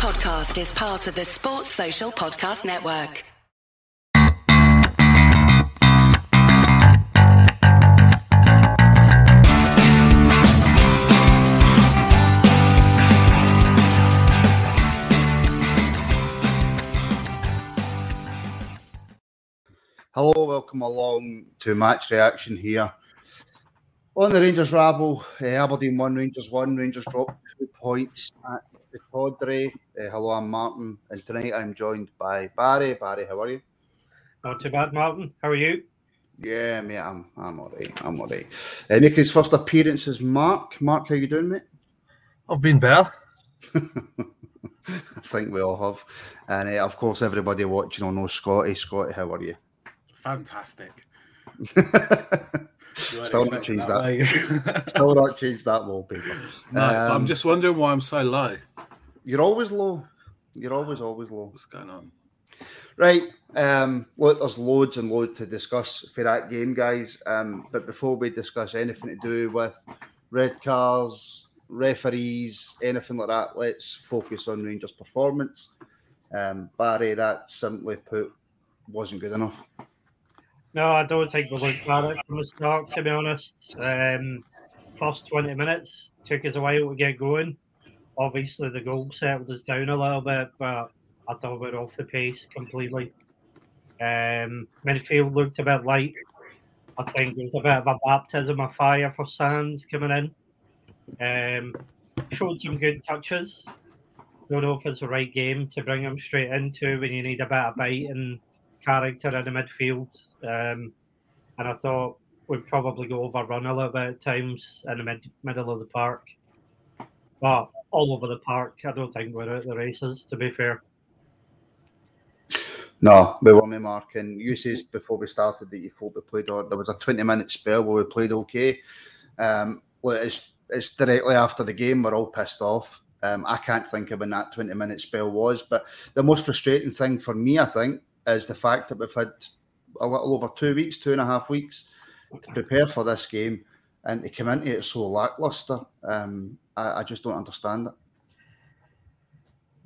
podcast is part of the Sports Social Podcast Network. Hello, welcome along to match reaction here. On the Rangers rabble, uh, Aberdeen one, Rangers one, Rangers dropped two points at the Pittodrie. Uh, hello, I'm Martin, and tonight I'm joined by Barry. Barry, how are you? Not too bad, Martin. How are you? Yeah, mate, I'm I'm alright. I'm alright. Uh, making his first appearance is Mark. Mark, how you doing, mate? I've been better. I think we all have, and uh, of course, everybody watching will know Scotty. Scotty, how are you? Fantastic. Still not changed that. Still not changed that wallpaper. No, but I'm Um, just wondering why I'm so low. You're always low. You're always always low. What's going on? Right. Um, look, there's loads and loads to discuss for that game, guys. Um, but before we discuss anything to do with red cars, referees, anything like that, let's focus on Rangers' performance. Um, Barry, that simply put wasn't good enough. No, I don't think we looked at it from the start, to be honest. Um, first 20 minutes took us a while to get going. Obviously, the goal settled us down a little bit, but I thought we were off the pace completely. Um, midfield looked a bit light. I think there was a bit of a baptism of fire for Sands coming in. Um, showed some good touches. Don't know if it's the right game to bring him straight into when you need a bit of bite and character in the midfield. Um, and I thought we'd probably go overrun a little bit at times in the mid- middle of the park. But all over the park, I don't think we're at the races, to be fair. No, we weren't, Mark. And you said before we started that you thought we played, or there was a 20 minute spell where we played okay. Um, well, it's, it's directly after the game, we're all pissed off. Um, I can't think of when that 20 minute spell was. But the most frustrating thing for me, I think, is the fact that we've had a little over two weeks, two and a half weeks to prepare for this game. And to come into it so lackluster, um, I, I just don't understand it.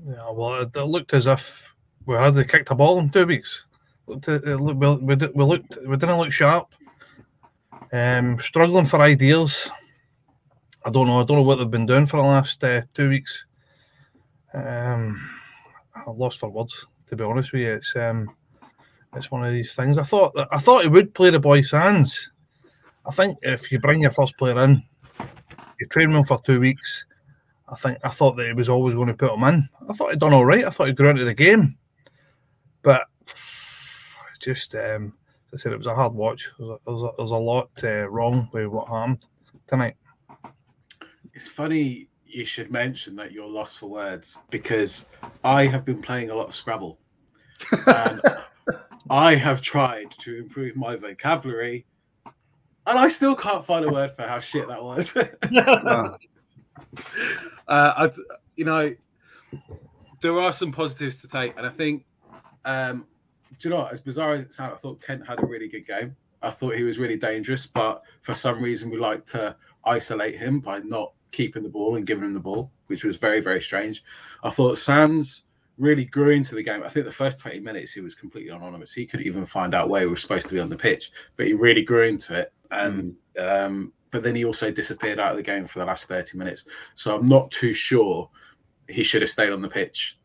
Yeah, well, it, it looked as if we had kicked a ball in two weeks. Looked, we, we looked, we didn't look sharp. Um, struggling for ideas. I don't know. I don't know what they've been doing for the last uh, two weeks. Um, I'm lost for words. To be honest with you, it's um, it's one of these things. I thought I thought he would play the boy Sands. I think if you bring your first player in, you train him for two weeks. I think I thought that he was always going to put him in. I thought he'd done all right. I thought he grew into the game, but just um, I said, it was a hard watch. There's a, there's a, there's a lot uh, wrong with what happened tonight. It's funny you should mention that you're lost for words because I have been playing a lot of Scrabble. And I have tried to improve my vocabulary and I still can't find a word for how shit that was. No. uh, I, you know, there are some positives to take, and I think, um, do you know what? As bizarre as it sounds, I thought Kent had a really good game. I thought he was really dangerous, but for some reason we like to isolate him by not keeping the ball and giving him the ball, which was very, very strange. I thought Sands really grew into the game. I think the first 20 minutes he was completely anonymous. He couldn't even find out where he was supposed to be on the pitch, but he really grew into it. And um, but then he also disappeared out of the game for the last 30 minutes. So I'm not too sure he should have stayed on the pitch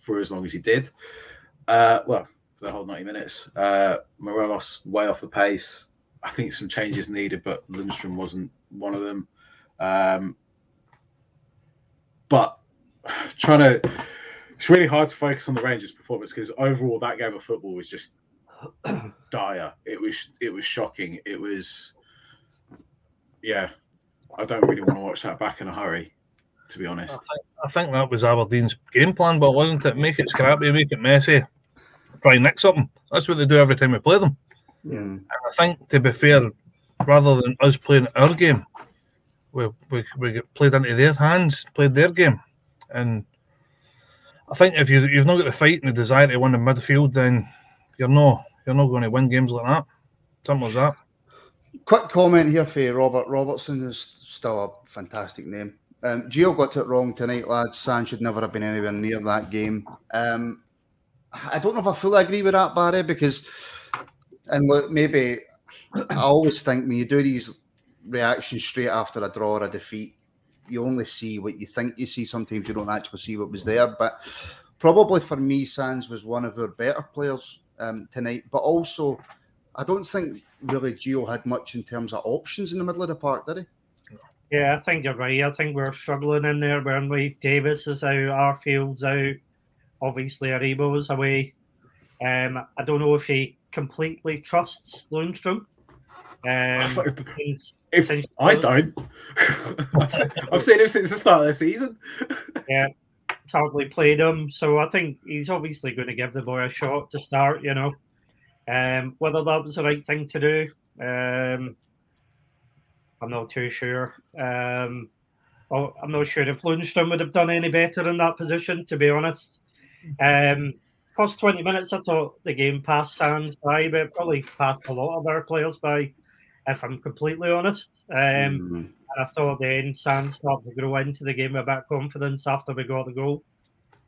for as long as he did. Uh, well, for the whole 90 minutes. Uh, Morelos way off the pace. I think some changes needed, but Lundstram wasn't one of them. Um, but trying to, it's really hard to focus on the Rangers' performance because overall that game of football was just dire. It was it was shocking. It was, yeah. I don't really want to watch that back in a hurry, to be I honest. think, I think that was Aberdeen's game plan, but wasn't it? Make it scrappy, make it messy, try and nick something. That's what they do every time we play them. Mm. And I think, to be fair, rather than us playing our game, we, we, we get played into their hands, played their game. And I think if you, you've not got the fight and the desire to win the midfield, then you're not, you're not going to win games like that. Simple as that. Quick comment here for you, Robert Robertson is still a fantastic name. Um, Gio got it wrong tonight, lads. San should never have been anywhere near that game. Um, I don't know if I fully agree with that, Barry, because, and look, maybe I always think when you do these reactions straight after a draw or a defeat, you only see what you think you see. Sometimes you don't actually see what was there. But probably for me, Sands was one of our better players um, tonight. But also, I don't think really Gio had much in terms of options in the middle of the park, did he? Yeah, I think you're right. I think we're struggling in there, weren't we? Davis is out, Arfield's out, obviously Aribo's away. Um, I don't know if he completely trusts Lundstram. Um, if I don't, I've seen him since the start of the season. yeah, hardly played him, so I think he's obviously going to give the boy a shot to start. You know, um, whether that was the right thing to do, um, I'm not too sure. Um, well, I'm not sure if Lundstram would have done any better in that position, to be honest. Um, first 20 minutes, I thought the game passed Sands by, but probably passed a lot of our players by, if I'm completely honest. Um, mm-hmm. And I thought then Sands started to grow into the game with a bit of confidence after we got the goal.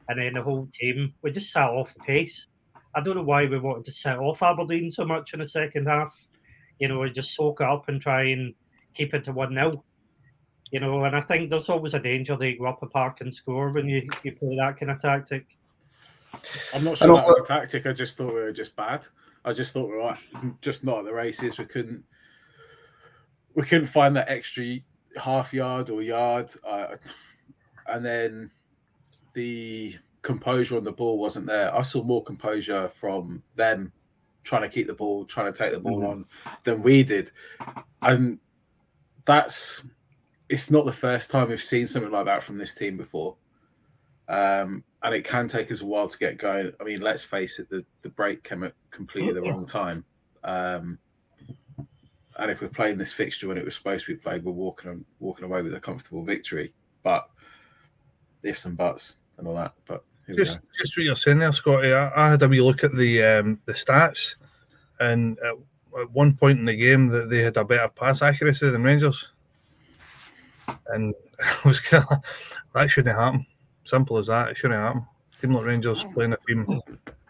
And then the whole team, we just sat off the pace. I don't know why we wanted to set off Aberdeen so much in the second half. You know, we just soak it up and try and keep it to 1 0. You know, and I think there's always a danger they go up a park and score when you, you play that kind of tactic. I'm not sure that was a tactic. I just thought we were just bad. I just thought we were just not at the races. We couldn't we couldn't find that extra half yard or yard, uh, and then the composure on the ball wasn't there. I saw more composure from them trying to keep the ball, trying to take the ball mm-hmm. on than we did, and that's it's not the first time we've seen something like that from this team before. Um, and it can take us a while to get going. I mean, let's face it, the, the break came at completely the wrong time. Um, and if we're playing this fixture when it was supposed to be played, we're walking walking away with a comfortable victory. But ifs and buts and all that. But just just what you're saying there, Scotty. I, I, had a wee look at the um, the stats, and at, at one point in the game, that they had a better pass accuracy than Rangers, and I was kind of that shouldn't happen. Simple as that. It shouldn't happen. Team like Rangers playing a team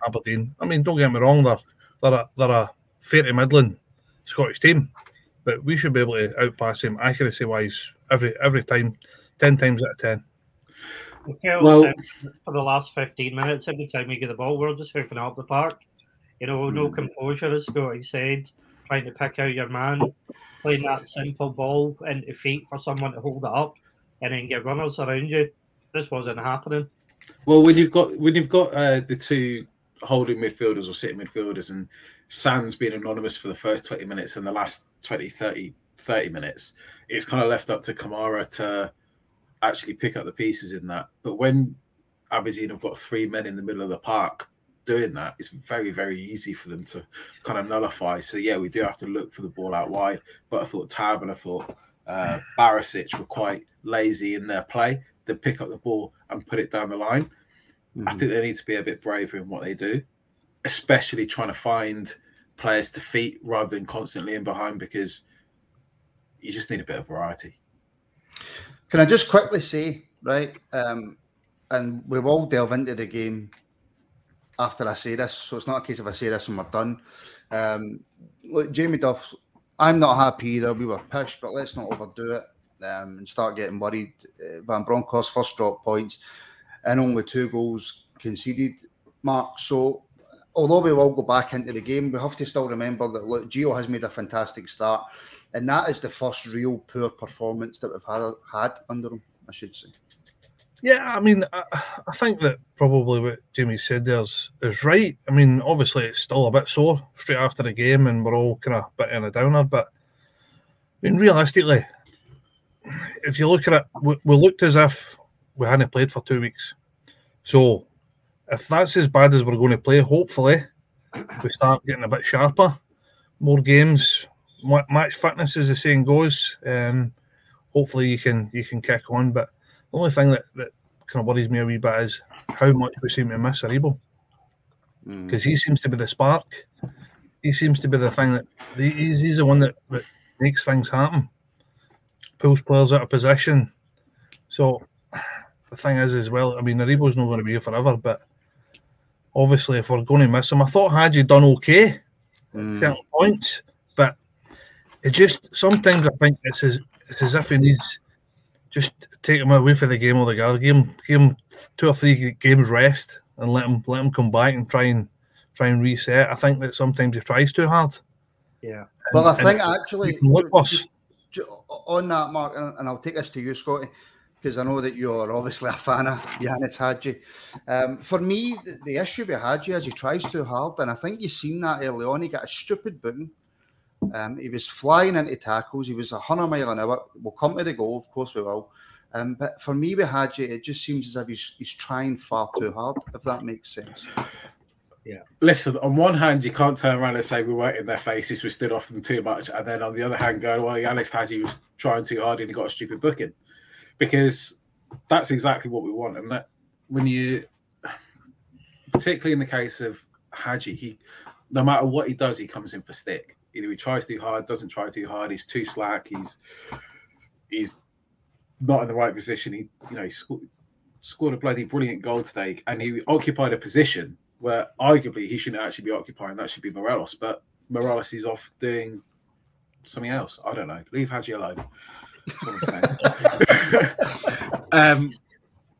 Aberdeen. I mean, don't get me wrong, they're they're a, they're a fair to middling Scottish team, but we should be able to outpass him accuracy wise every every time, ten times out of ten. well, for the last fifteen minutes, every time we get the ball, we're just hoofing up the park. You know, no hmm. composure, as Scotty said, trying to pick out your man, playing that simple ball into feet for someone to hold it up, and then get runners around you this wasn't happening. Well, when you've got when you've got uh, the two holding midfielders or sitting midfielders and Sands being anonymous for the first 20 minutes and the last 20, 30, 30 minutes, it's kind of left up to Kamara to actually pick up the pieces in that. But when Aberdeen have got three men in the middle of the park doing that, it's very, very easy for them to kind of nullify. So, yeah, we do have to look for the ball out wide. But I thought Tav and I thought uh, Barisic were quite lazy in their play They pick up the ball and put it down the line. Mm-hmm. I think they need to be a bit braver in what they do, especially trying to find players to feet rather than constantly in behind because you just need a bit of variety. Can I just quickly say, right, um, and we will delve into the game after I say this, so it's not a case of I say this and we're done. Um, look, Jamie Duff, I'm not happy either. We were pushed, but let's not overdo it um, and start getting worried. Uh, Van Bronckhorst first drop points and only two goals conceded. Mark, so although we will go back into the game, we have to still remember that look, Gio has made a fantastic start, and that is the first real poor performance that we've had, had under him, I should say. Yeah, I mean, I, I think that probably what Jamie said there is, is right. I mean, obviously it's still a bit sore straight after the game, and we're all kind of a bit in a downer. But I mean, realistically, if you look at it, we, we looked as if we hadn't played for two weeks. So if that's as bad as we're going to play, hopefully we start getting a bit sharper, more games, match fitness, as the saying goes. Um, hopefully you can you can kick on. But the only thing that, that kind of worries me a wee bit is how much we seem to miss Aribo. Because mm. he seems to be the spark. He seems to be the thing that he's, he's the one that, that makes things happen pulls players out of position. So the thing is, as well, I mean, Aribo's not going to be here forever, but obviously, if we're going to miss him, I thought Hagi done okay, Mm. certain points, but it just sometimes I think it's as it's as if he needs just take him away for the game altogether, give him give him two or three games rest and let him let him come back and try and try and reset. I think that sometimes he tries too hard. Yeah. Well, I think actually he can look worse. Ju- on that, Mark, and and I'll take this to you, Scotty, because I know that you're obviously a fan of Ianis Hagi. Um, for me, the, the issue with Hagi is he tries too hard, and I think you've seen that early on. He got a stupid booting. Um, he was flying into tackles. He was a hundred mile an hour. We'll come to the goal, of course we will. Um, but for me with Hagi, it just seems as if he's, he's trying far too hard. If that makes sense. Yeah. Listen, on one hand, you can't turn around and say we weren't in their faces, we stood off them too much, and then on the other hand, go, well, Alex Hagi was trying too hard and he got a stupid booking, because that's exactly what we want. And that when you, particularly in the case of Hagi, he, no matter what he does, he comes in for stick. Either he tries too hard, doesn't try too hard, he's too slack, he's he's not in the right position. He, you know, he scored, scored a bloody brilliant goal today, and he occupied a position where arguably he shouldn't actually be occupying. That should be Morelos, but Morelos is off doing something else. I don't know. Leave Hagi alone. That's what I'm saying. um,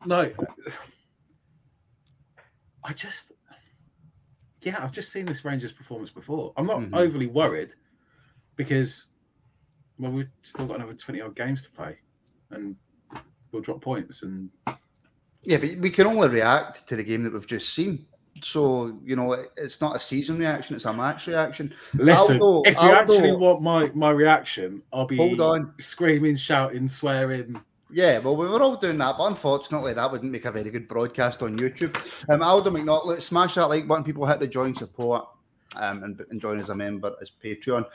no, I just, yeah, I've just seen this Rangers performance before. I'm not Mhm. overly worried because, well, we've still got another 20 odd games to play and we'll drop points. And Yeah, but we can only react to the game that we've just seen. So you know, it- it's not a season reaction; it's a match reaction. listen, Aldo- if you Aldo- actually want my, my reaction, I'll be Hold on. screaming, shouting, swearing. Yeah, well, we were all doing that, but unfortunately, that wouldn't make a very good broadcast on YouTube. Um, Aldo McNaught, let's smash that like button. People hit the join support um, and, and join as a member as Patreon.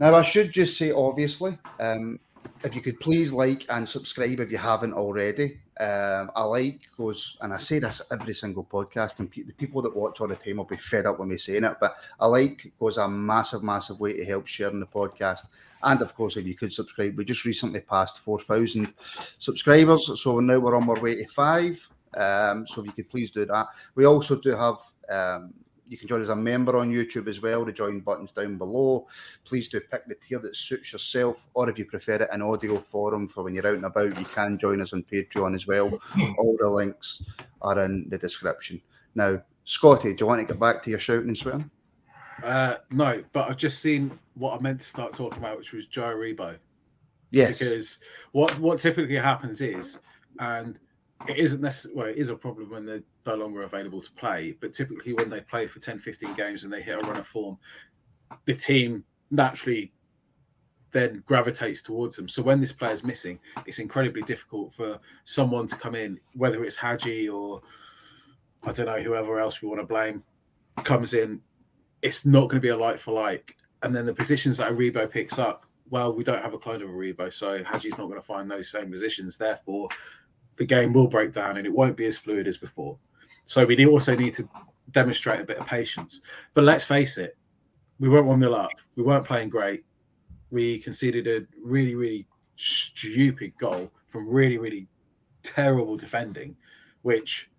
Now, I should just say, obviously, um, if you could please like and subscribe if you haven't already. Um, I like goes, and I say this every single podcast, and pe- the people that watch all the time will be fed up with me saying it, but I like goes a massive, massive way to help sharing the podcast. And of course, if you could subscribe, we just recently passed 4,000 subscribers. So now we're on our way to five. Um, so if you could please do that. We also do have, um, you can join as a member on YouTube as well. The join buttons down below. Please do pick the tier that suits yourself, or if you prefer it in audio forum for when you're out and about, you can join us on Patreon as well. All the links are in the description. Now, Scotty, do you want to get back to your shouting and swearing? Uh, no, but I've just seen what I meant to start talking about, which was Joe Aribo. Yes. because what what typically happens is, and it isn't necessarily well, it is a problem when they're no longer available to play, but typically when they play for 10, 15 games and they hit a run of form, the team naturally then gravitates towards them. So when this player's missing, it's incredibly difficult for someone to come in, whether it's Hagi or I don't know, whoever else we want to blame, comes in. It's not going to be a like for like. And then the positions that Aribo picks up, well, we don't have a clone of Aribo, so Hagi's not going to find those same positions. Therefore, the game will break down and it won't be as fluid as before. So we also need to demonstrate a bit of patience. But let's face it, we weren't 1 0 up. We weren't playing great. We conceded a really, really stupid goal from really, really terrible defending, which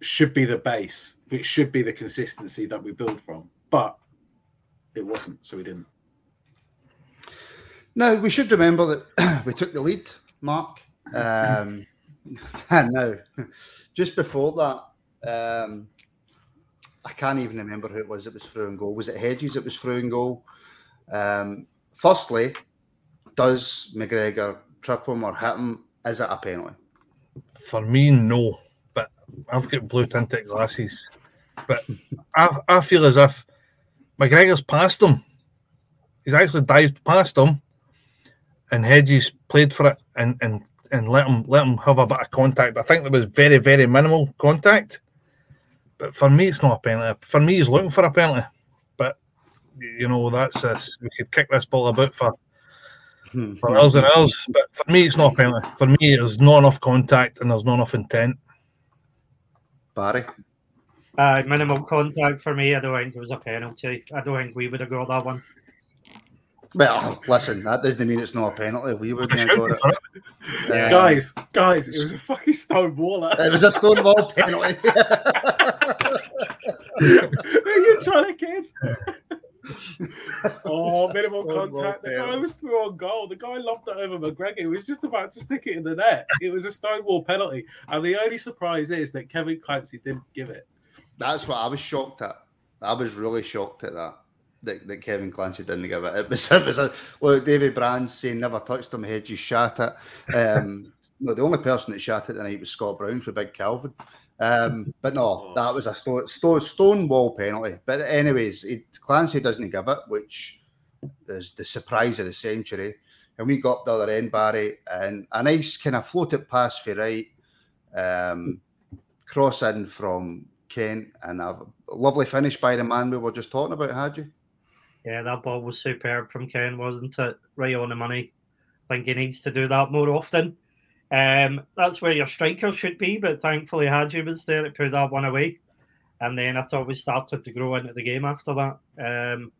should be the base, which should be the consistency that we build from. But it wasn't, so we didn't. Now we should remember that we took the lead, Mark. Um, now, just before that, um, I can't even remember who it was that was through and goal. Was it Hedges It was through and goal? Um, firstly, does McGregor trip him or hit him? Is it a penalty? For me, no. But I've got blue tinted glasses. But I, I feel as if McGregor's passed him. He's actually dived past him, and Hedges played for it and and and let him let him have a bit of contact. I think there was very very minimal contact. But for me, it's not a penalty. For me, he's looking for a penalty. But you know, that's us. We could kick this ball about for for hours and hours. But for me, it's not a penalty. For me, there's not enough contact and there's not enough intent. Barry. Uh, minimal contact for me. I don't think it was a penalty. I don't think we would have got that one. Well, listen, that doesn't mean it's not a penalty. We wouldn't have got it. Yeah. Um, guys, guys, it was a fucking stone wall. It was a stone wall penalty. Who are you trying to kid? oh, minimal Stonewall contact. The guy penalty. was through on goal. The guy lobbed it over McGregor. He was just about to stick it in the net. It was a stonewall penalty. And the only surprise is that Kevin Clancy didn't give it. That's what I was shocked at. I was really shocked at that. That, that Kevin Clancy didn't give it. It was, it was a look. David Brand saying never touched him. Hedges shot it. Um, no, the only person that shot it tonight was Scott Brown for Big Calvin. Um, but no, that was a stone, stone, stone wall penalty. But anyways, it, Clancy doesn't give it, which is the surprise of the century. And we got up the other end, Barry, and a nice kind of floated pass for right, um, cross in from Kent, and a lovely finish by the man we were just talking about, Hagi? Yeah, that ball was superb from Ken, wasn't it? Right on the money. I think he needs to do that more often. Um, that's where your striker should be, but thankfully Hagi was there to put that one away. And then I thought we started to grow into the game after that. Um,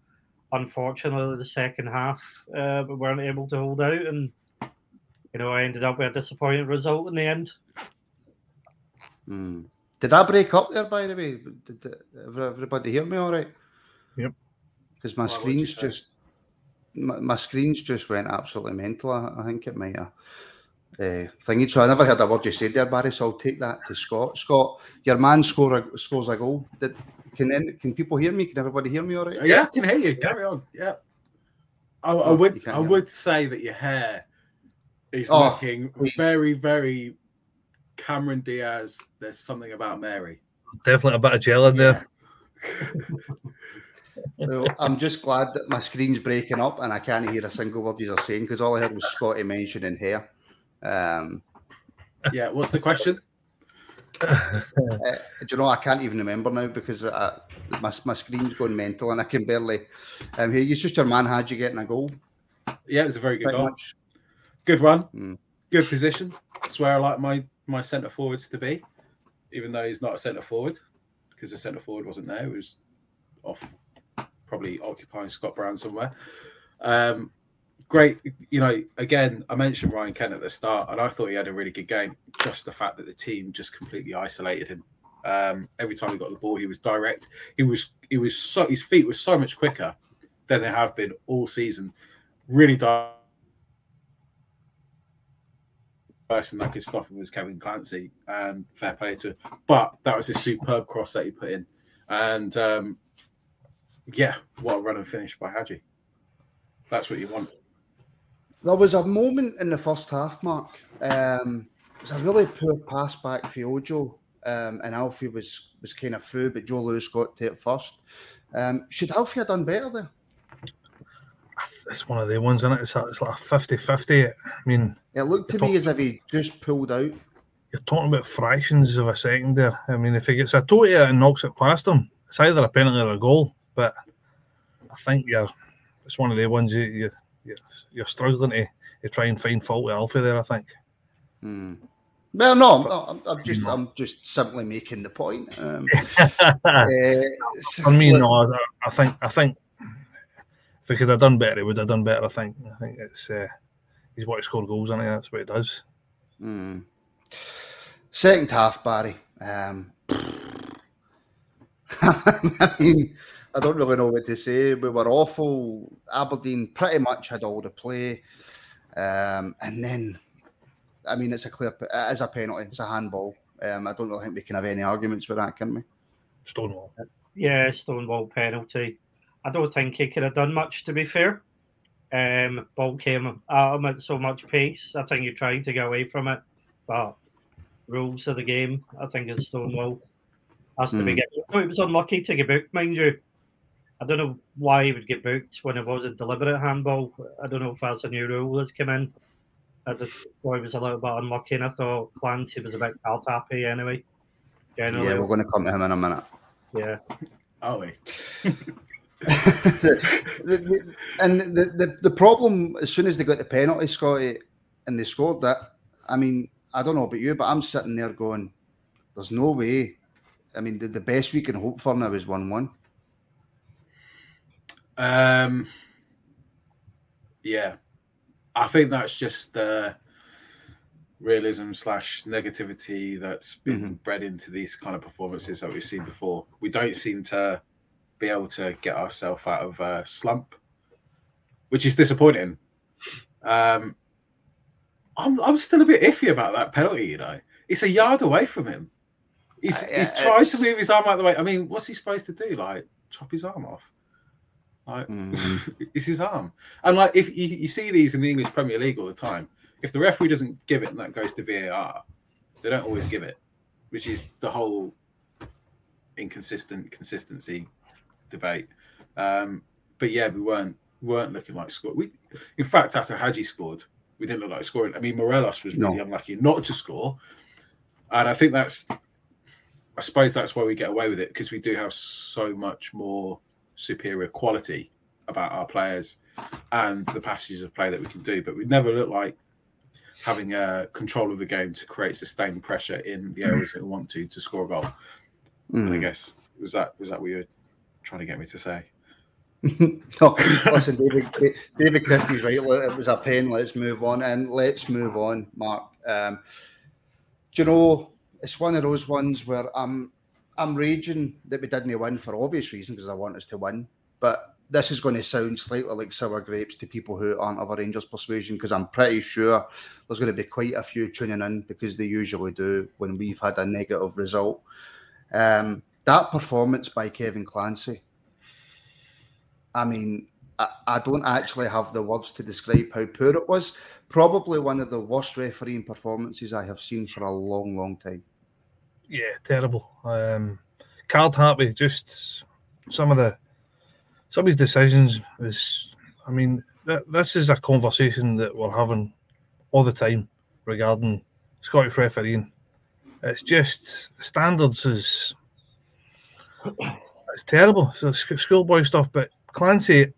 unfortunately, the second half uh, we weren't able to hold out, and you know I ended up with a disappointing result in the end. Hmm. Did I break up there, by the way? Did, did everybody hear me all right? Yep. Because my What screens just my, my screens just went absolutely mental. I, I think it might have. Uh, thingy. So I never heard a word you said there, Barry. So I'll take that to Scott. Scott, your man score a, scores a goal. Did can can people hear me? Can everybody hear me all right? Yeah, I can hear you. Carry on. Yeah. I, I Oh, would I hear would say that your hair is Oh, looking please. very, very Cameron Diaz. There's something about Mary. Definitely a bit of gel in there. Well, I'm just glad that my screen's breaking up and I can't hear a single word you're saying because all I heard was Scotty mentioning hair. Um, Yeah. What's the question? Uh, do you know, I can't even remember now because I, my, my screen's going mental and I can barely um, hear you. It's just your man Hagi getting a goal. Yeah, it was a very good Pretty goal. much. Good run. Mm. Good position. That's where I like my my centre forwards to be, even though he's not a centre forward because the centre forward wasn't there. It was off, probably occupying Scott Brown somewhere. Um, great, you know. Again, I mentioned Ryan Kent at the start, and I thought he had a really good game. Just the fact that the team just completely isolated him. Um, every time he got the ball, he was direct. He was he was so his feet were so much quicker than they have been all season. Really direct. person that could stop him was Kevin Clancy, and fair play to him. But that was a superb cross that he put in, and um, yeah, what a run and finish by Hagi. That's what you want. There was a moment in the first half, Mark. Um, it was a really poor pass back for Ojo, um, and Alfie was was kind of through, but Joe Lewis got to it first. Um, should Alfie have done better there? It's one of the ones, isn't it? It's, a, it's like a 50 50. I mean, It looked to me as if he just pulled out. you're talking about fractions of a second there. I mean, if he gets a toe to it and knocks it past him, it's either a penalty or a goal. But I think you're, it's one of the ones you, you, you're, you're struggling to, to try and find fault with Alfie there, I think. Hmm. Well, no, no, I'm, I'm just I'm just simply making the point. Um, uh, I mean, no, I, I think I think if he could have done better, he would have done better. I think. I think it's uh, he's what he scored goals, and that's what he does. Mm. Second half, Barry. Um, I mean, I don't really know what to say. We were awful. Aberdeen pretty much had all the play, um, and then, I mean, it's a clear, it is a penalty. It's a handball. Um, I don't really think we can have any arguments with that, can we? Stonewall. Yeah, Stonewall penalty. I don't think he could have done much, to be fair. Um, ball came at him at so much pace. I think he tried to get away from it, but rules of the game, I think it's Stonewall. Has to be Hmm. Oh, it was unlucky to get booked, mind you. I don't know why he would get booked when it was a deliberate handball. I don't know if that's a new rule that's come in. I just thought he was a little bit unlucky, and I thought Clancy was a bit card happy anyway. Generally, Yeah, we're going to come to him in a minute. yeah. Are we? the, the- and the, the the problem as soon as they got the penalty, Scotty, and they scored that. I mean, I don't know about you, but I'm sitting there going, "There's no way." I mean, the, the best we can hope for now is one-one. Um, yeah, I think that's just the realism slash negativity that's been bred into these kind of performances that we've seen before. We don't seem to be able to get ourselves out of a slump, which is disappointing. Um, I'm I'm still a bit iffy about that penalty. You know, it's a yard away from him. He's Uh, yeah, he's tried to move his arm out of the way. I mean, what's he supposed to do? Like chop his arm off? Like Mhm. it's his arm. And like if you, you see these in the English Premier League all the time, if the referee doesn't give it and that goes to VAR, they don't always give it, which is the whole inconsistent consistency debate. Um, but yeah, we weren't weren't looking like score. We, in fact, after Hagi scored, we didn't look like scoring. I mean, Morelos was really No. unlucky not to score, and I think that's. I suppose that's why we get away with it because we do have so much more superior quality about our players and the passages of play that we can do. But we'd never look like having uh, control of the game to create sustained pressure in the areas that we want to to score a goal. And I Mm. guess was that was that what you were trying to get me to say? no, listen, David. David Christie's right. It was a pain. Let's move on, and let's move on, Mark. Um, do you know? It's one of those ones where I'm, I'm raging that we didn't win for obvious reasons because I want us to win. But this is going to sound slightly like sour grapes to people who aren't of a Rangers persuasion because I'm pretty sure there's going to be quite a few tuning in because they usually do when we've had a negative result. Um, that performance by Kevin Clancy. I mean, I, I don't actually have the words to describe how poor it was. Probably one of the worst refereeing performances I have seen for a long, long time. Yeah, terrible. Um, card happy. Just some of the some of his decisions is. I mean, th- this is a conversation that we're having all the time regarding Scottish refereeing. It's just standards is it's terrible. So sc- schoolboy stuff, but Clancy.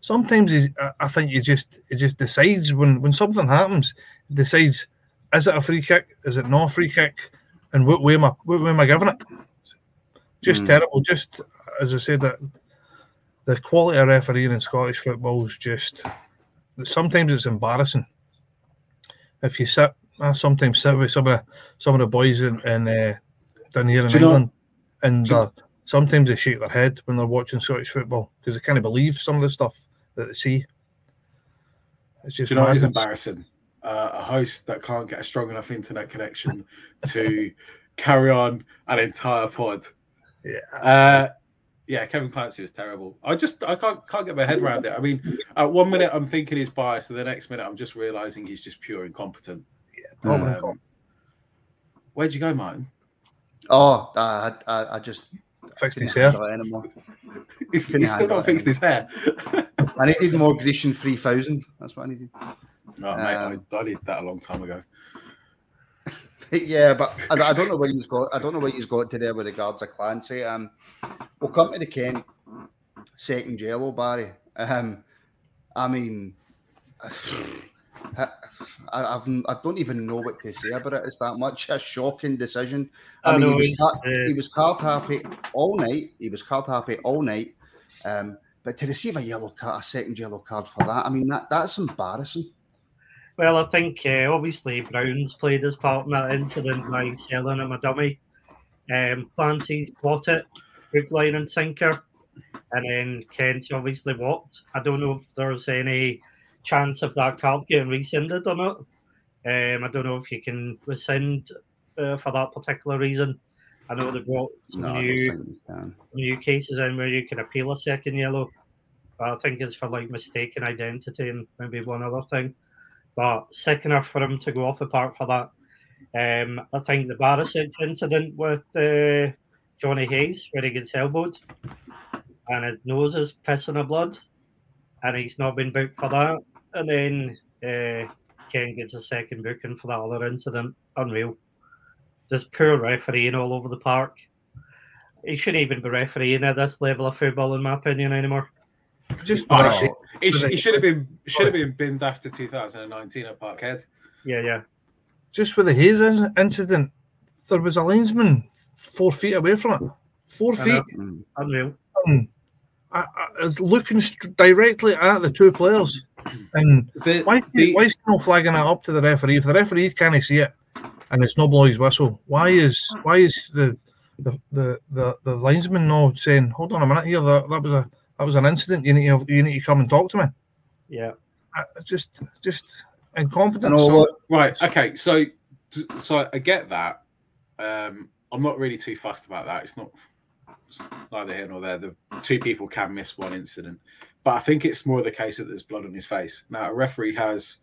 Sometimes he's, I- think he just he just decides when when something happens, he decides is it a free kick? Is it not a free kick? And what way am I what way am I giving it? Just Mm. terrible. Just as I said that the quality of refereeing in Scottish football is just sometimes it's embarrassing. If you sit, I sometimes sit with some of the, some of the boys in, in uh, down here in Do you know- England, and uh, sometimes they shake their head when they're watching Scottish football because they can't believe some of the stuff that they see. It's Do just you know is embarrassing? Uh, a host that can't get a strong enough internet connection to carry on an entire pod. Yeah, Uh, yeah, Kevin Clancy was terrible. I just I can't can't get my head around it. I mean, at one minute I'm thinking he's biased, and the next minute I'm just realizing he's just pure incompetent. Oh my Um, God. Where'd you go, Martin? Oh, I, I, I just fixed his hair. anymore. He's, he's still handle not it fixed his hair. I needed more Grecian 3000. That's what I needed. No, mate, Um, I, I did that a long time ago. Yeah, but I, I don't know where he's got. I don't know what he's got today with regards to Clancy. Um, we'll come to the Kent second yellow, Barry. Um, I mean, I, I've I don't even know what to say about it. It's that much a shocking decision. I, I mean, know, he was it's, car- uh, he was card happy all night. He was card happy all night. Um, but to receive a yellow card, a second yellow card for that, I mean that that's embarrassing. Well, I think uh, obviously Brown's played his part in that incident by selling him a dummy. Um, Clancy's got it, hook, line, and sinker. And then Kent obviously walked. I don't know if there's any chance of that card getting rescinded or not. Um, I don't know if you can rescind uh, for that particular reason. I know they brought some No, new think we can. new cases in where you can appeal a second yellow. But I think it's for like mistaken identity and maybe one other thing. But sick enough for him to go off the park for that. Um, I think the Barisic incident with uh, Jonny Hayes, where he gets elbowed and his nose is pissing of blood, and he's not been booked for that. And then uh, Ken gets a second booking for that other incident. Unreal. Just poor refereeing all over the park he shouldn't even be refereeing at this level of football, in my opinion, anymore. Just Oh, Barisic. He, sh- he should have been should have been binned after 2019 at Parkhead. Yeah, yeah. just with the Hayes incident, there was a linesman four feet away from it. Four I feet. know. Mm. Unreal. I, I was looking st- directly at the two players. And The- why is the- why is he not flagging that up to the referee? If the referee can't see it and it's no blow his whistle, why is why is the the the, the, the linesman not saying, "Hold on a minute here, that, that was a that was an incident. You need to, you need to come and talk to me." Yeah. I, just just incompetence. So- Right. Okay. So, so I get that. Um, I'm not really too fussed about that. It's not it's neither here nor there. The two people can miss one incident, but I think it's more the case that there's blood on his face. Now, a referee has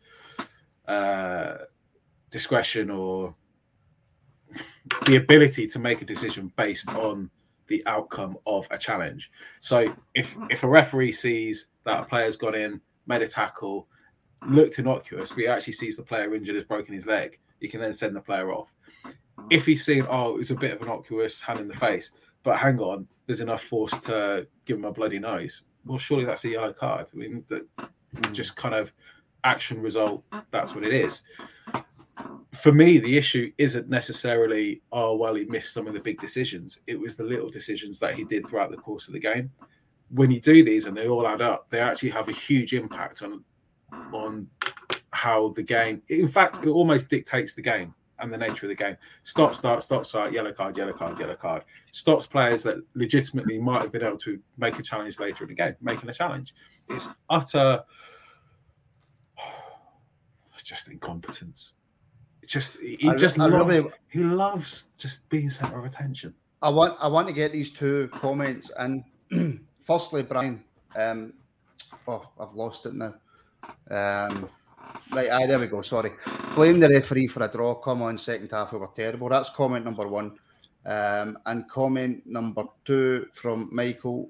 uh, discretion or the ability to make a decision based on the outcome of a challenge. So, if if a referee sees that a player's gone in, made a tackle, looked innocuous, but he actually sees the player injured, has broken his leg, he can then send the player off. If he's seen, oh, it's a bit of an innocuous hand in the face, but hang on, there's enough force to give him a bloody nose. Well, surely that's a yellow card. I mean, that hmm. just kind of action result. That's what it is. For me, the issue isn't necessarily, oh, well, he missed some of the big decisions. It was the little decisions that he did throughout the course of the game. When you do these and they all add up, they actually have a huge impact on on how the game. In fact, it almost dictates the game and the nature of the game. Stop, start, stop, start, yellow card, yellow card, yellow card. Stops players that legitimately might have been able to make a challenge later in the game, making a challenge. It's utter just incompetence. It's just he I just I loves really- he loves just being center of attention. I want I want to get these two comments and firstly, Brian. Um, oh, I've lost it now. Um, right, aye, there we go. Sorry, blame the referee for a draw. Come on, second half we were terrible. That's comment number one. Um, and comment number two from Michael.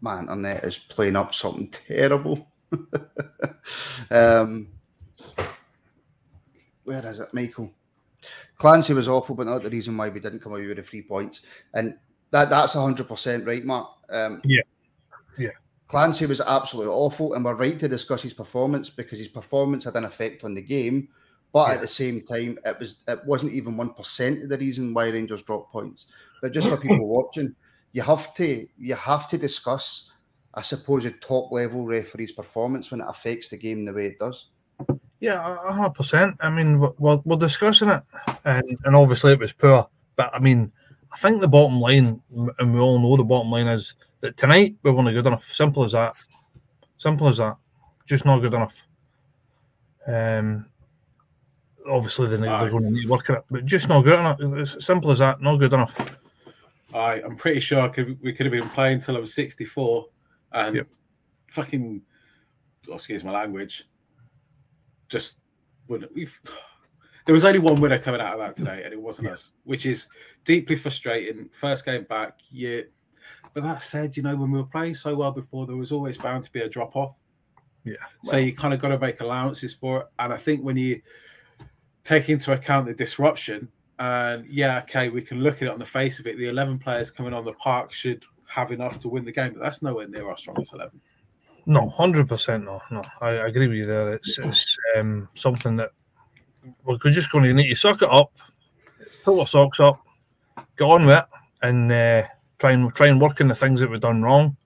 Man, internet is playing up something terrible. um, where is it, Michael? Clancy was awful, but not the reason why we didn't come away with the three points. And that that's hundred percent right, Mark. Um, Yeah. Yeah. Clancy was absolutely awful, and we're right to discuss his performance because his performance had an effect on the game. But Yeah. at the same time, it was it wasn't even one percent of the reason why Rangers dropped points. But just for people watching, you have to you have to discuss, I suppose, a top level referee's performance when it affects the game the way it does. Yeah, a hundred percent. I mean, we're, we're, discussing it, and, and obviously it was poor. But I mean, I think the bottom line, and we all know the bottom line is that tonight we weren't good enough. Simple as that. Simple as that. Just not good enough. Um, obviously they're, they're going to need work at it, but just not good enough. It's simple as that. Not good enough. I, I'm pretty sure I could, we could have been playing till I was 64 and Yep. fucking, oh, excuse my language, just wouldn't. We've, there was only one winner coming out of that hmm. today, and it wasn't Yeah. us, which is deeply frustrating. First game back, yeah. But that said, you know, when we were playing so well before, there was always bound to be a drop off. Yeah. So you kind of got to make allowances for it. And I think when you take into account the disruption, and yeah, okay, we can look at it on the face of it. The 11 players coming on the park should have enough to win the game, but that's nowhere near our strongest 11. No, hundred percent. No, no. I, I agree with you there. It's, it's um, something that we're just going to need to suck it up, pull our socks up, get on with it, and uh, try and try and work in the things that we've done wrong,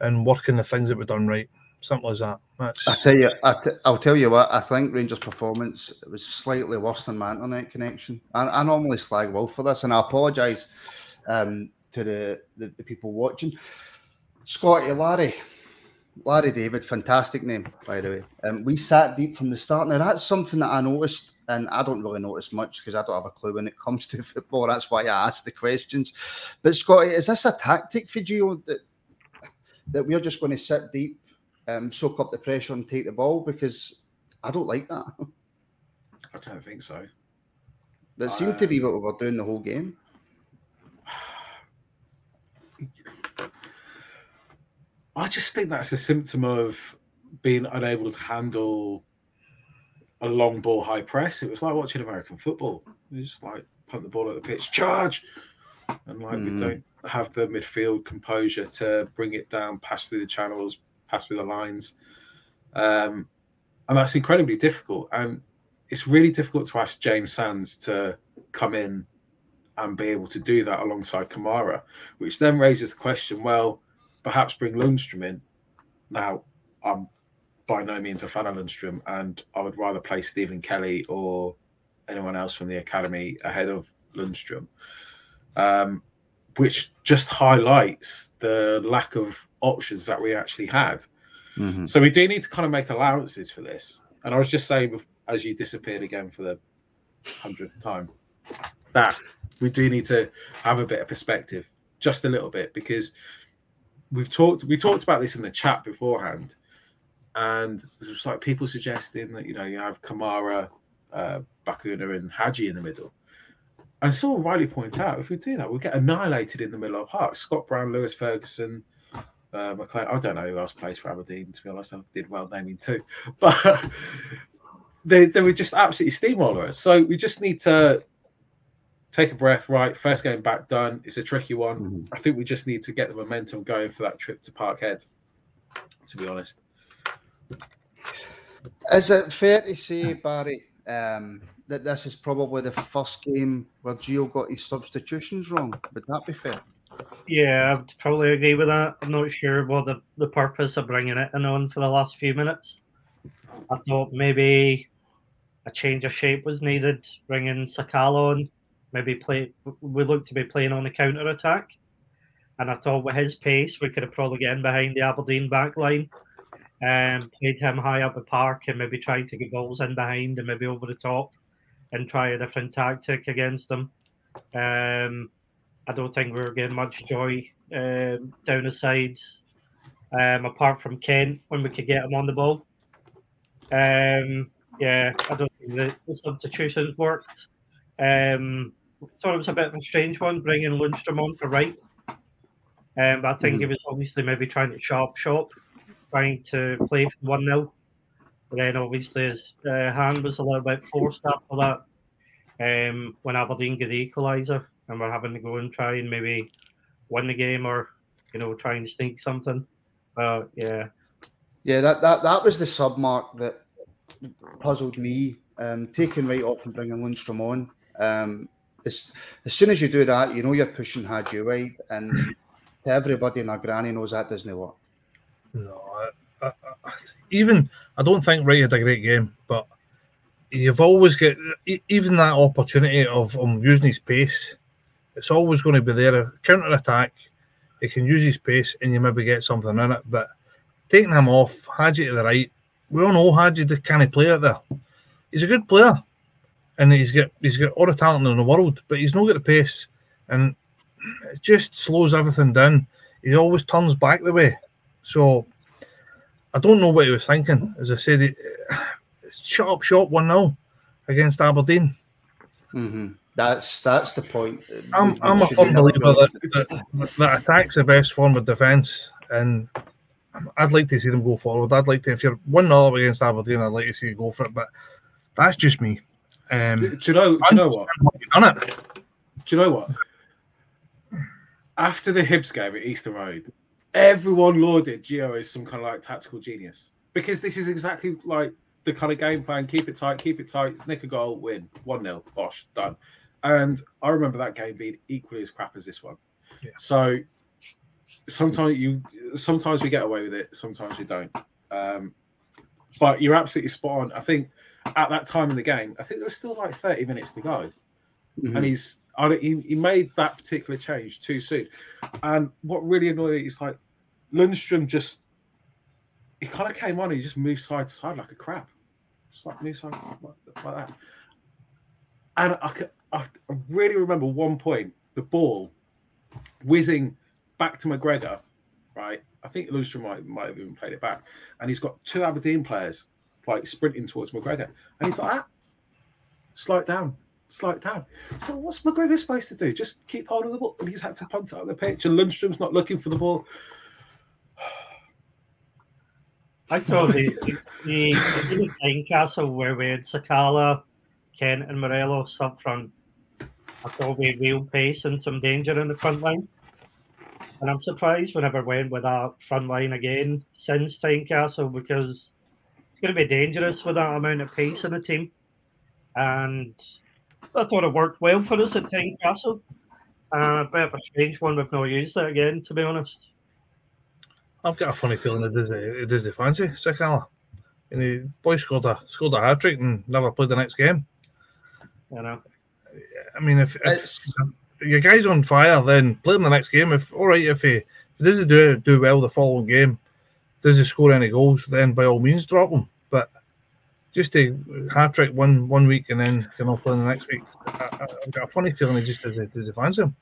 and work in the things that we've done right. Simple as that. That's I tell you, I t- I'll tell you what. I think Rangers' performance was slightly worse than my internet connection. I, I normally slag well for this, and I apologise um, to the, the the people watching. Scotty, Larry, Larry David, fantastic name by the way. Um, we sat deep from the start. Now that's something that I noticed, and I don't really notice much because I don't have a clue when it comes to football. That's why I ask the questions. But Scotty, is this a tactic for Gio that that we're just going to sit deep? um, soak up the pressure and take the ball because I don't like that. I don't think so. That seemed to be what we were doing the whole game. I just think that's a symptom of being unable to handle a long ball high press. It was like watching American football. You just like pump the ball at the pitch, charge, and like Mm. we don't have the midfield composure to bring it down, pass through the channels, pass through the lines, um, and that's incredibly difficult. And it's really difficult to ask James Sands to come in and be able to do that alongside Kamara, which then raises the question: well, perhaps bring Lundstram in. Now, I'm by no means a fan of Lundstram, and I would rather play Stephen Kelly or anyone else from the academy ahead of Lundstrom, um, which just highlights the lack of options that we actually had. Mm-hmm. So we do need to kind of make allowances for this. And I was just saying, as you disappeared again for the hundredth time, that we do need to have a bit of perspective, just a little bit, because we've talked we talked about this in the chat beforehand, and was like people suggesting that you know you have Kamara, uh, Bakuna, and Hagi in the middle. And someone Riley point out, if we do that, we'll get annihilated in the middle of park. Scott Brown, Lewis Ferguson, uh, McLean. I don't know who else plays for Aberdeen. To be honest, I did well naming two, but they they would just absolutely steamroller us. So we just need to take a breath. Right, first game back done. It's a tricky one. Mm-hmm. I think we just need to get the momentum going for that trip to Parkhead. To be honest, Is it fair to say, Barry, um, that this is probably the first game where Gio got his substitutions wrong? Would that be fair? Yeah, I'd probably agree with that. I'm not sure what the, the purpose of bringing it in on for the last few minutes. I thought maybe a change of shape was needed, bringing Sakala on, maybe play. We look to be playing on the counter attack, and I thought with his pace, we could have probably get in behind the Aberdeen back line and played him high up the park and maybe tried to get balls in behind and maybe over the top and try a different tactic against them. Um, I don't think we were getting much joy um, down the sides, um, apart from Kent when we could get him on the ball. Um, yeah, I don't think the, the substitutions worked. Um, thought it was a bit of a strange one bringing Lundstram on for right. Um, but I think he was obviously maybe trying to sharp shop, trying to play for 1 0. But then obviously his uh, hand was a little bit forced after that um, when Aberdeen get the equaliser and we're having to go and try and maybe win the game or, you know, try and sneak something. But yeah, Yeah, that, that, that was the sub mark that puzzled me. Um, taking right off and bringing Lundstram on. Um, as, as soon as you do that, you know you're pushing Hagi wide, and to everybody in their granny knows that doesn't work. No, I, I, I, even I don't think Wright had a great game, but you've always got even that opportunity of um, using his pace. It's always going to be there. Counter attack, he can use his pace, and you maybe get something in it. But taking him off, Hagi to the right, we all know Hagi the kind of player there. He's a good player, and he's got he's got all the talent in the world, but he's not got the pace, and it just slows everything down. He always turns back the way. So I don't know what he was thinking. As I said, it, it's shut up shop 1 0 against Aberdeen. Mm-hmm. That's that's the point. I'm, I'm a firm believer that, that, that attack's the best form of defence. And I'd like to see them go forward. I'd like to, if you're 1 0 against Aberdeen, I'd like to see you go for it. But that's just me. Um, do, do you know? Do you know what? Done it. Do you know what? After the Hibs game at Easter Road, everyone lauded Gio as some kind of like tactical genius because this is exactly like the kind of game plan: keep it tight, keep it tight, nick a goal, win, one 0 bosh, done. And I remember that game being equally as crap as this one. Yeah. So sometimes you, sometimes we get away with it, sometimes we don't. Um, but you're absolutely spot on. I think at that time in the game, I think there was still like 30 minutes to go Mhm. and he's I don't- he, he made that particular change too soon. And what really annoyed me is like Lundstram just he kind of came on, and he just moved side to side like a crab, just like move side to side like, like that. And I, could, I I really remember one point the ball whizzing back to McGregor, right? I think Lundstram might might have even played it back, and he's got two Aberdeen players like sprinting towards McGregor, and he's like, ah, slow it down, slow it down. So what's McGregor supposed to do? Just keep hold of the ball, and he's had to punt out the pitch, and Lundstram's not looking for the ball. I thought the the, the Tynecastle where we had Sakala, Kent, and Morelos up front. I thought we had real pace and some danger in the front line. And I'm surprised we never went with that front line again since Tynecastle because going to be dangerous with that amount of pace in the team. And I thought it worked well for us at Tynecastle. Uh, a bit of a strange one, we've not used it again, to be honest. I've got a funny feeling it is it is the fancy Sakala. and the boy scored a scored a hat trick and never played the next game. You know, I mean, if, if your guy's on fire, then play him the next game. If all right, if he if he doesn't do do well the following game, does he score any goals, then by all means drop him. But just a hat trick one one week and then you know play the next week, I, I- I've got a funny feeling he just does it does he fancy him.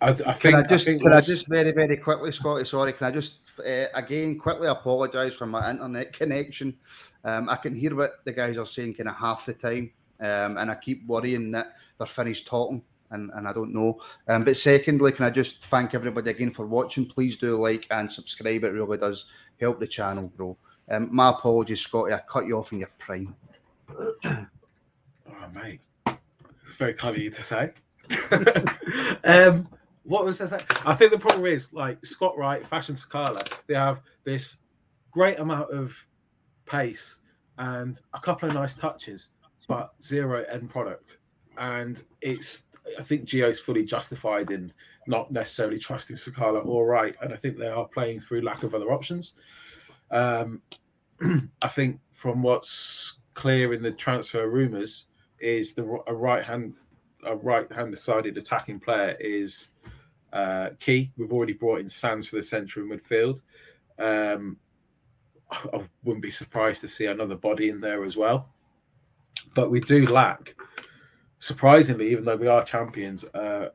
I, I think. Can I just think can I just very very quickly, Scotty? Sorry, can I just uh, again quickly apologise for my internet connection? Um, I can hear what the guys are saying kind of half the time, um, and I keep worrying that they're finished talking, and, and I don't know. Um, but secondly, can I just thank everybody again for watching? Please do like and subscribe. It really does help the channel grow. Um, my apologies, Scotty. I cut you off in your prime. Oh, mate, it's very kind of you to say. um, what was I saying? I think the problem is like Scott Wright, Fashion Sakala. They have this great amount of pace and a couple of nice touches, but zero end product. And it's, I think Gio's fully justified in not necessarily trusting Sakala or Wright, and I think they are playing through lack of other options. Um, I think from what's clear in the transfer rumours is the a right hand a right hand sided attacking player is uh, key. We've already brought in Sands for the central midfield. Um, I, I wouldn't be surprised to see another body in there as well. But we do lack, surprisingly, even though we are champions, uh,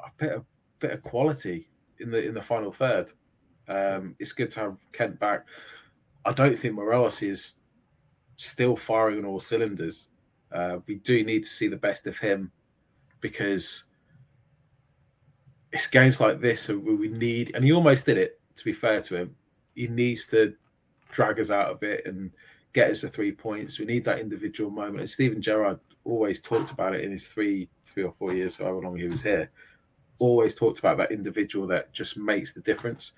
a bit of bit of quality in the in the final third. Um, it's good to have Kent back. I don't think Morelos is still firing on all cylinders. Uh, we do need to see the best of him because it's games like this where we need, and he almost did it. To be fair to him, he needs to drag us out of it and get us the three points. We need that individual moment. And Steven Gerrard always talked about it in his three, three or four years, however long he was here. Always talked about that individual that just makes the difference.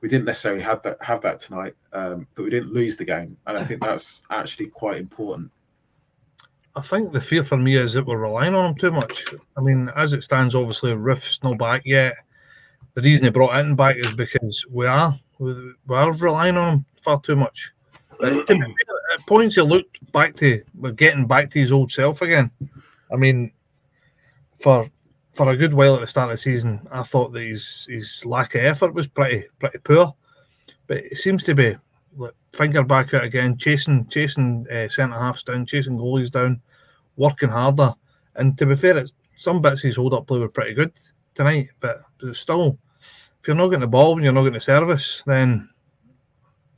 We didn't necessarily have that have that tonight, um, but we didn't lose the game, and I think that's actually quite important. I think the fear for me is that we're relying on him too much. I mean, as it stands, obviously Roofe's not back yet. The reason he brought Itten back is because we are we are relying on him far too much. But to be fair, at points he looked back to we're getting back to his old self again. I mean, for for a good while at the start of the season, I thought that his his lack of effort was pretty pretty poor. But it seems to be like, finger back out again, chasing chasing uh, centre halves down, chasing goalies down, working harder. And to be fair, it's some bits his hold up play were pretty good tonight, but still, if you're not getting the ball and you're not getting the service, then.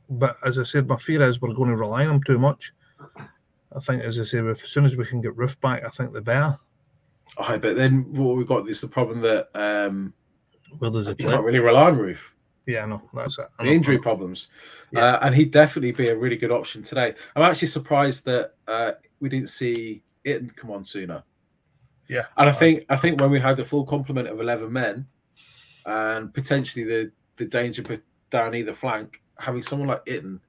But as I said, my fear is we're going to rely on him too much. I think, as I say, if, as soon as we can get Roofe back, I think the better. Oh, but then what we've got is the problem that um, Where does he you play? can't really rely on Roofe. Yeah, no, that's it. I the know. injury problems, Yeah. uh, and he'd definitely be a really good option today. I'm actually surprised that uh, we didn't see it come on sooner. Yeah. and I think I think when we had the full complement of eleven men, and potentially the the danger down either flank, having someone like Itten,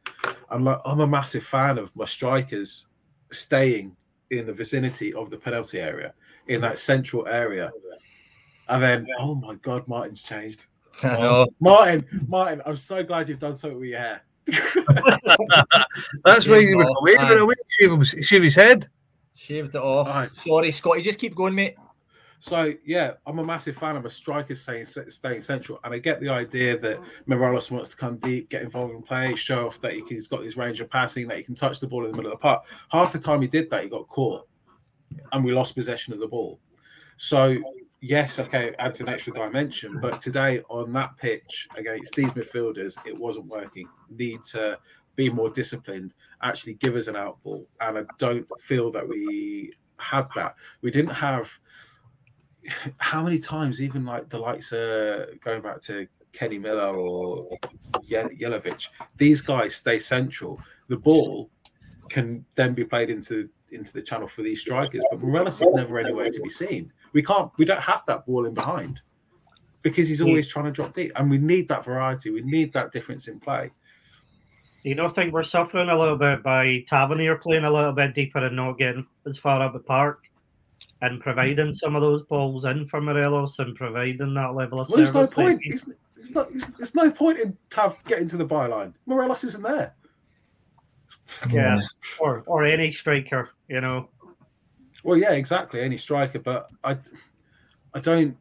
I'm like I'm a massive fan of my strikers staying in the vicinity of the penalty area in that central area, and then oh my god, Martin's changed. I know. Martin, Martin, I'm so glad you've done something with your hair. That's why you were Oh, wait a minute, shave, his head. Shaved it off. Alright. Sorry, Scotty. Just keep going, mate. So yeah, I'm a massive fan of a striker staying staying central, and I get the idea that mm. Morelos wants to come deep, get involved in play, show off that he can, he's got this range of passing, that he can touch the ball in the middle of the park. Half the time he did that, he got caught, and we lost possession of the ball. So yes, okay, it adds an extra dimension, but today on that pitch against these midfielders, it wasn't working. Need to be more disciplined, actually give us an out ball, and I don't feel that we had that. We didn't have how many times, even like the likes of going back to Kenny Miller or Ye- Jelavic, these guys stay central. The ball can then be played into into the channel for these strikers, but Morelos is never anywhere to be seen. We can't, we don't have that ball in behind because he's always trying to drop deep, and we need that variety. We need that difference in play. You don't think we're suffering a little bit by Tavernier playing a little bit deeper and not getting as far up the park and providing some of those balls in for Morelos and providing that level of Well, there's no point. It's, it's not. It's, there's no point in Tav getting to the byline. Morelos isn't there. Yeah, or or any striker, you know. Well, yeah, exactly. Any striker, but I, I don't,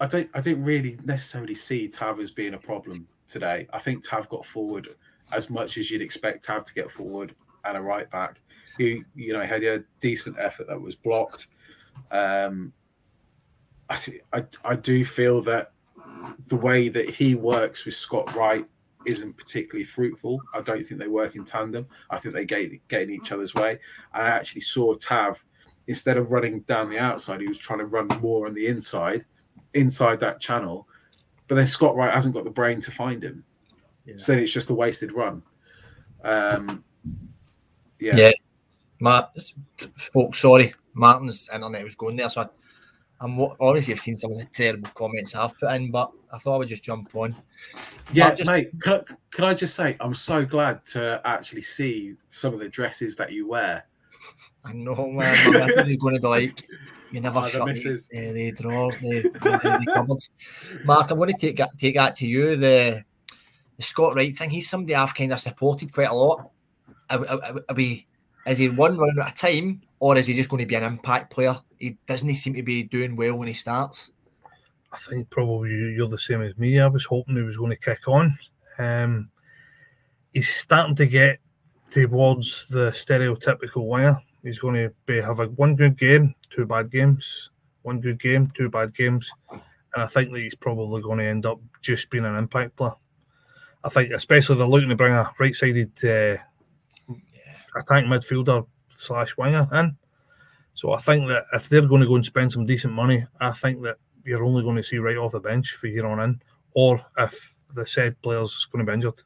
I don't, I didn't really necessarily see Tav as being a problem today. I think Tav got forward as much as you'd expect Tav to get forward and a right back. Who you know had a decent effort that was blocked. Um, I, th- I I do feel that the way that he works with Scott Wright isn't particularly fruitful. I don't think they work in tandem. I think they get, get in each other's way. I actually saw Tav instead of running down the outside, he was trying to run more on the inside, inside that channel. But then Scott Wright hasn't got the brain to find him, Yeah. so then it's just a wasted run. Um, yeah. Yeah. Matt, folks, sorry, Martin's internet was going there, so I, I'm obviously I've seen some of the terrible comments I've put in, but I thought I would just jump on. Yeah, just- mate. Can I, I just say I'm so glad to actually see some of the dresses that you wear. I know, man. My is going to be like, you never Oh, the shut the, uh, the drawers, the, the, the cupboards. Mark, I'm going to take that, take that to you. The, the Scott Wright thing, he's somebody I've kind of supported quite a lot. Are, are, are- we, is he one run at a time, or is he just going to be an impact player? He doesn't he seem to be doing well when he starts. I think probably you- you're the same as me. I was hoping he was going to kick on. Um, he's starting to get towards the stereotypical winger. He's going to be have a one good game, two bad games, one good game, two bad games, and I think that he's probably going to end up just being an impact player. I think, especially they're looking to bring a right-sided uh, attacking midfielder slash winger in. So I think that if they're going to go and spend some decent money, I think that you're only going to see right off the bench for here on in, or if the said player's going to be injured.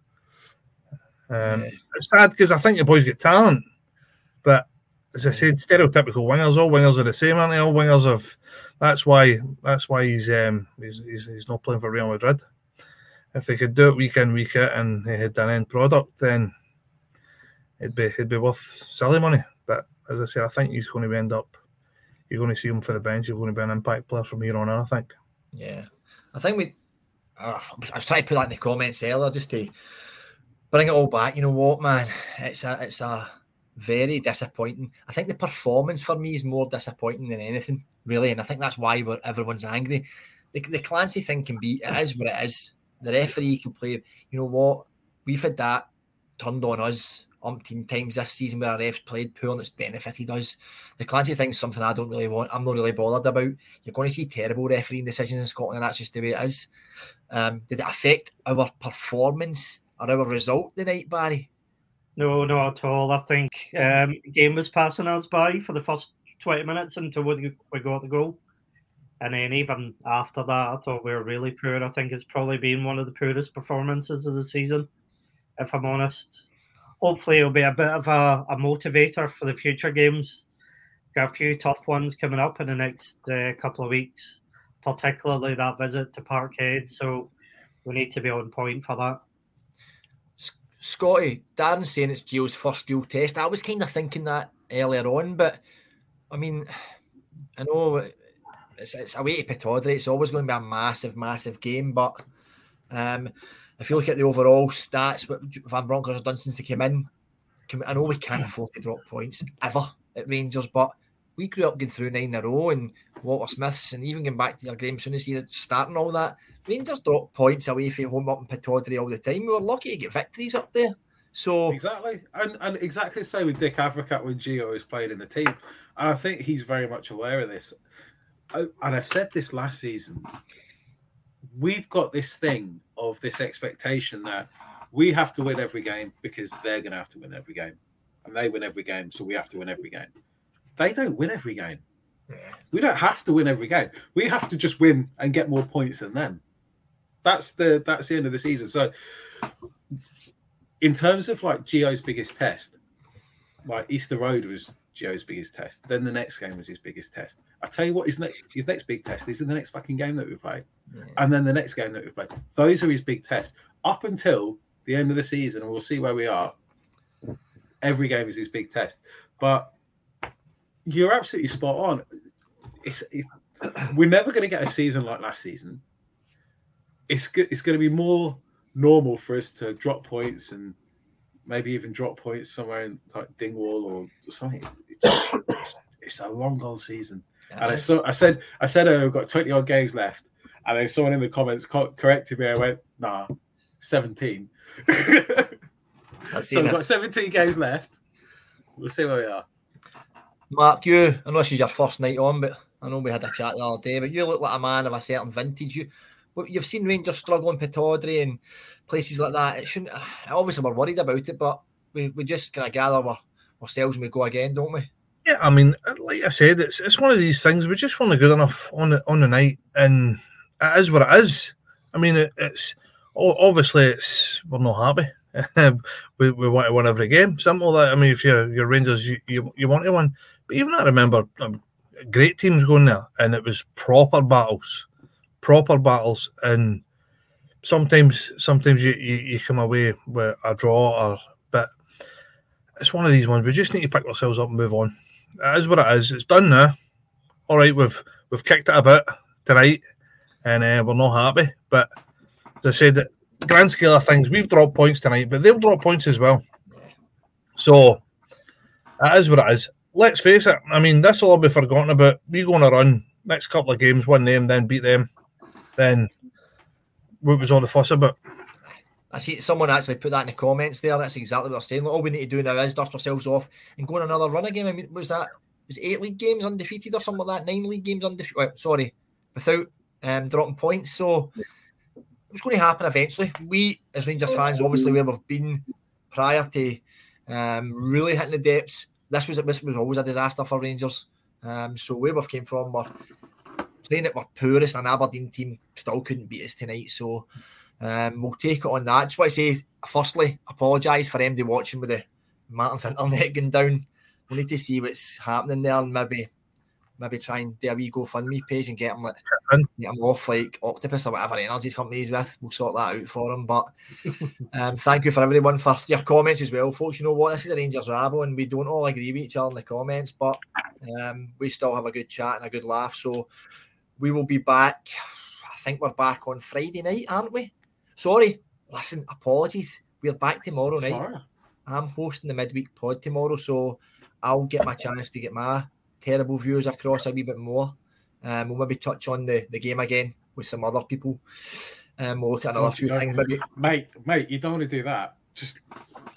Um, Yeah. It's sad because I think the boys get talent, but as I said, stereotypical wingers. All wingers are the same, aren't they? All wingers have. That's why. That's why he's um he's, he's, he's not playing for Real Madrid. If they could do it week in week out and he had an end product, then it'd be it'd be worth silly money. But as I said, I think he's going to end up. You're going to see him for the bench. You're going to be an impact player from here on in. I think. Yeah, I think we. Uh, I was- trying to put that in the comments earlier just to bring it all back. You know what, man? It's a it's a very disappointing. I think the performance for me is more disappointing than anything, really, and I think that's why we're, everyone's angry. The, the Clancy thing can be it is what it is. The referee can play. You know what? We've had that turned on us umpteen times this season where our refs played poor and it's benefited us. The Clancy thing's something I don't really want. I'm not really bothered about. You're going to see terrible refereeing decisions in Scotland, and that's just the way it is. Um, did it affect our performance or our result tonight, Barry? No, not at all. I think um, the game was passing us by for the first 20 minutes until we got the goal. And then even after that, I thought we were really poor. I think it's probably been one of the poorest performances of the season, if I'm honest. Hopefully, it'll be a bit of a, a motivator for the future games. Got a few tough ones coming up in the next uh, couple of weeks, particularly that visit to Parkhead. So we need to be on point for that. Scotty, Darren's saying it's Gio's first real test. I was kind of thinking that earlier on, but I mean, I know it's, it's away to Pittodrie. It's always going to be a massive, massive game. But um, if you look at the overall stats, what Van Bronckhorst has done since they came in, I know we can't afford to drop points ever at Rangers, but we grew up getting through nine in a row and Walter Smiths, and even going back to your Graeme Souness here, starting all that. Rangers drop points away from home up in Pittodrie all the time. We were lucky to get victories up there. So Exactly, and and exactly the same with Dick Advocaat when Gio is playing in the team. And I think he's very much aware of this. I, and I said this last season. We've got this thing of this expectation that we have to win every game because they're going to have to win every game, and they win every game, so we have to win every game. They don't win every game. We don't have to win every game. We have to just win and get more points than them. That's the that's the end of the season. So in terms of like Gio's biggest test, like Easter Road was Gio's biggest test. Then the next game was his biggest test. I tell you what, his next his next big test is in the next fucking game that we play, and then the next game that we play. Those are his big tests up until the end of the season, and we'll see where we are. Every game is his big test, but you're absolutely spot on. It's, it's we're never going to get a season like last season. It's go- it's going to be more normal for us to drop points and maybe even drop points somewhere in like Dingwall or something. It's, it's, it's a long old season. And I saw, I said, I said, oh, we've got 20 odd games left. And then someone in the comments co- corrected me. I went, nah, 17. so we've got 17 games left. We'll see where we are. Mark, you, unless this your first night on, but I know we had a chat the other day, but you look like a man of a certain vintage. You, but you've seen Rangers struggling Pittodrie and places like that. It shouldn't. Obviously, we're worried about it, but we, we just kind of gather our, ourselves and we go again, don't we? Yeah, I mean, like I said, it's it's one of these things. We just want to good enough on the on the night, and it is what it is. I mean, it, it's obviously it's we're not happy. we, we want to win every game. Simple that. I mean, if you're your Rangers, you, you, you want to win. But even I remember um, great teams going there, and it was proper battles, proper battles, and sometimes sometimes you, you, you come away with a draw or but it's one of these ones we just need to pick ourselves up and move on. It is what it is. It's done now. All right, we've we've kicked it a bit tonight, and uh, we're not happy. But as I said, grand scale of things, we've dropped points tonight, but they'll drop points as well. So that is what it is. Let's face it. I mean, this will all be forgotten about. We go on a run next couple of games, win them, then beat them, then what was all the fuss about? I see someone actually put that in the comments there. That's exactly what they're saying. All we need to do now is dust ourselves off and go on another run again. I mean, was that was eight league games undefeated or something like that? Nine league games undefeated. Well, sorry, without um, dropping points. So it's going to happen eventually. We as Rangers fans, obviously, where we've been prior to um, really hitting the depths. This was this was always a disaster for Rangers. Um, so where we've came from, we're playing at our poorest, and Aberdeen team still couldn't beat us tonight. So um, we'll take it on that. Just want to say, firstly, apologise for MD watching with the Martin's internet going down. We need to see what's happening there and maybe maybe try and do a wee GoFundMe page and get him like get him off like Octopus or whatever energy company he's with. We'll sort that out for him. But um, thank you for everyone for your comments as well, folks. You know what? This is the Rangers Rabble, and we don't all agree with each other in the comments, but um, we still have a good chat and a good laugh. So we will be back. I think we're back on Friday night, aren't we? Sorry, listen, apologies. We're back tomorrow night. I'm hosting the midweek pod tomorrow, so I'll get my chance to get my terrible views across a wee bit more. Um, we'll maybe touch on the, the game again with some other people. Um, we'll look at another few things. Maybe. Mate, mate, you don't want to do that. Just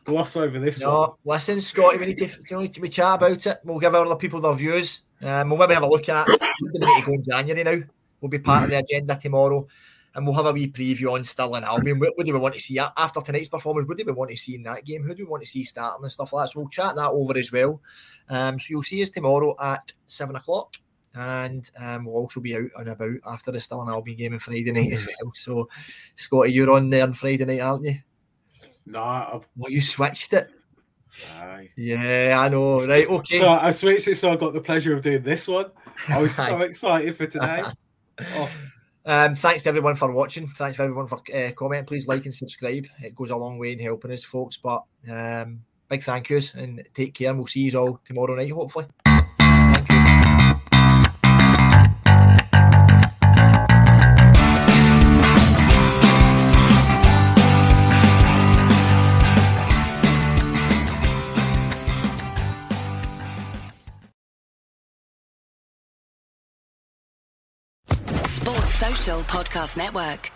gloss over this no, one. listen, Scotty, we need to, we need to we chat about it. We'll give other people their views. Um, we'll maybe have a look at. we need to go in January now. We'll be part of the agenda tomorrow, and we'll have a wee preview on Stirling Albion. What, what do we want to see after tonight's performance? What do we want to see in that game? Who do we want to see starting and stuff like that? So we'll chat that over as well. Um, so you'll see us tomorrow at seven o'clock. And um, we'll also be out and about after the Stirling Albion game on Friday night as well. So, Scotty, you're on there on Friday night, aren't you? No, nah, well, you switched it. Aye. Yeah, I know. Right, okay. So I switched it, so I got the pleasure of doing this one. I was so excited for today. Oh. Um, thanks to everyone for watching. Thanks for everyone for uh, comment. Please like and subscribe. It goes a long way in helping us, folks. But um, big thank yous and take care. And we'll see you all tomorrow night, hopefully. Podcast Network.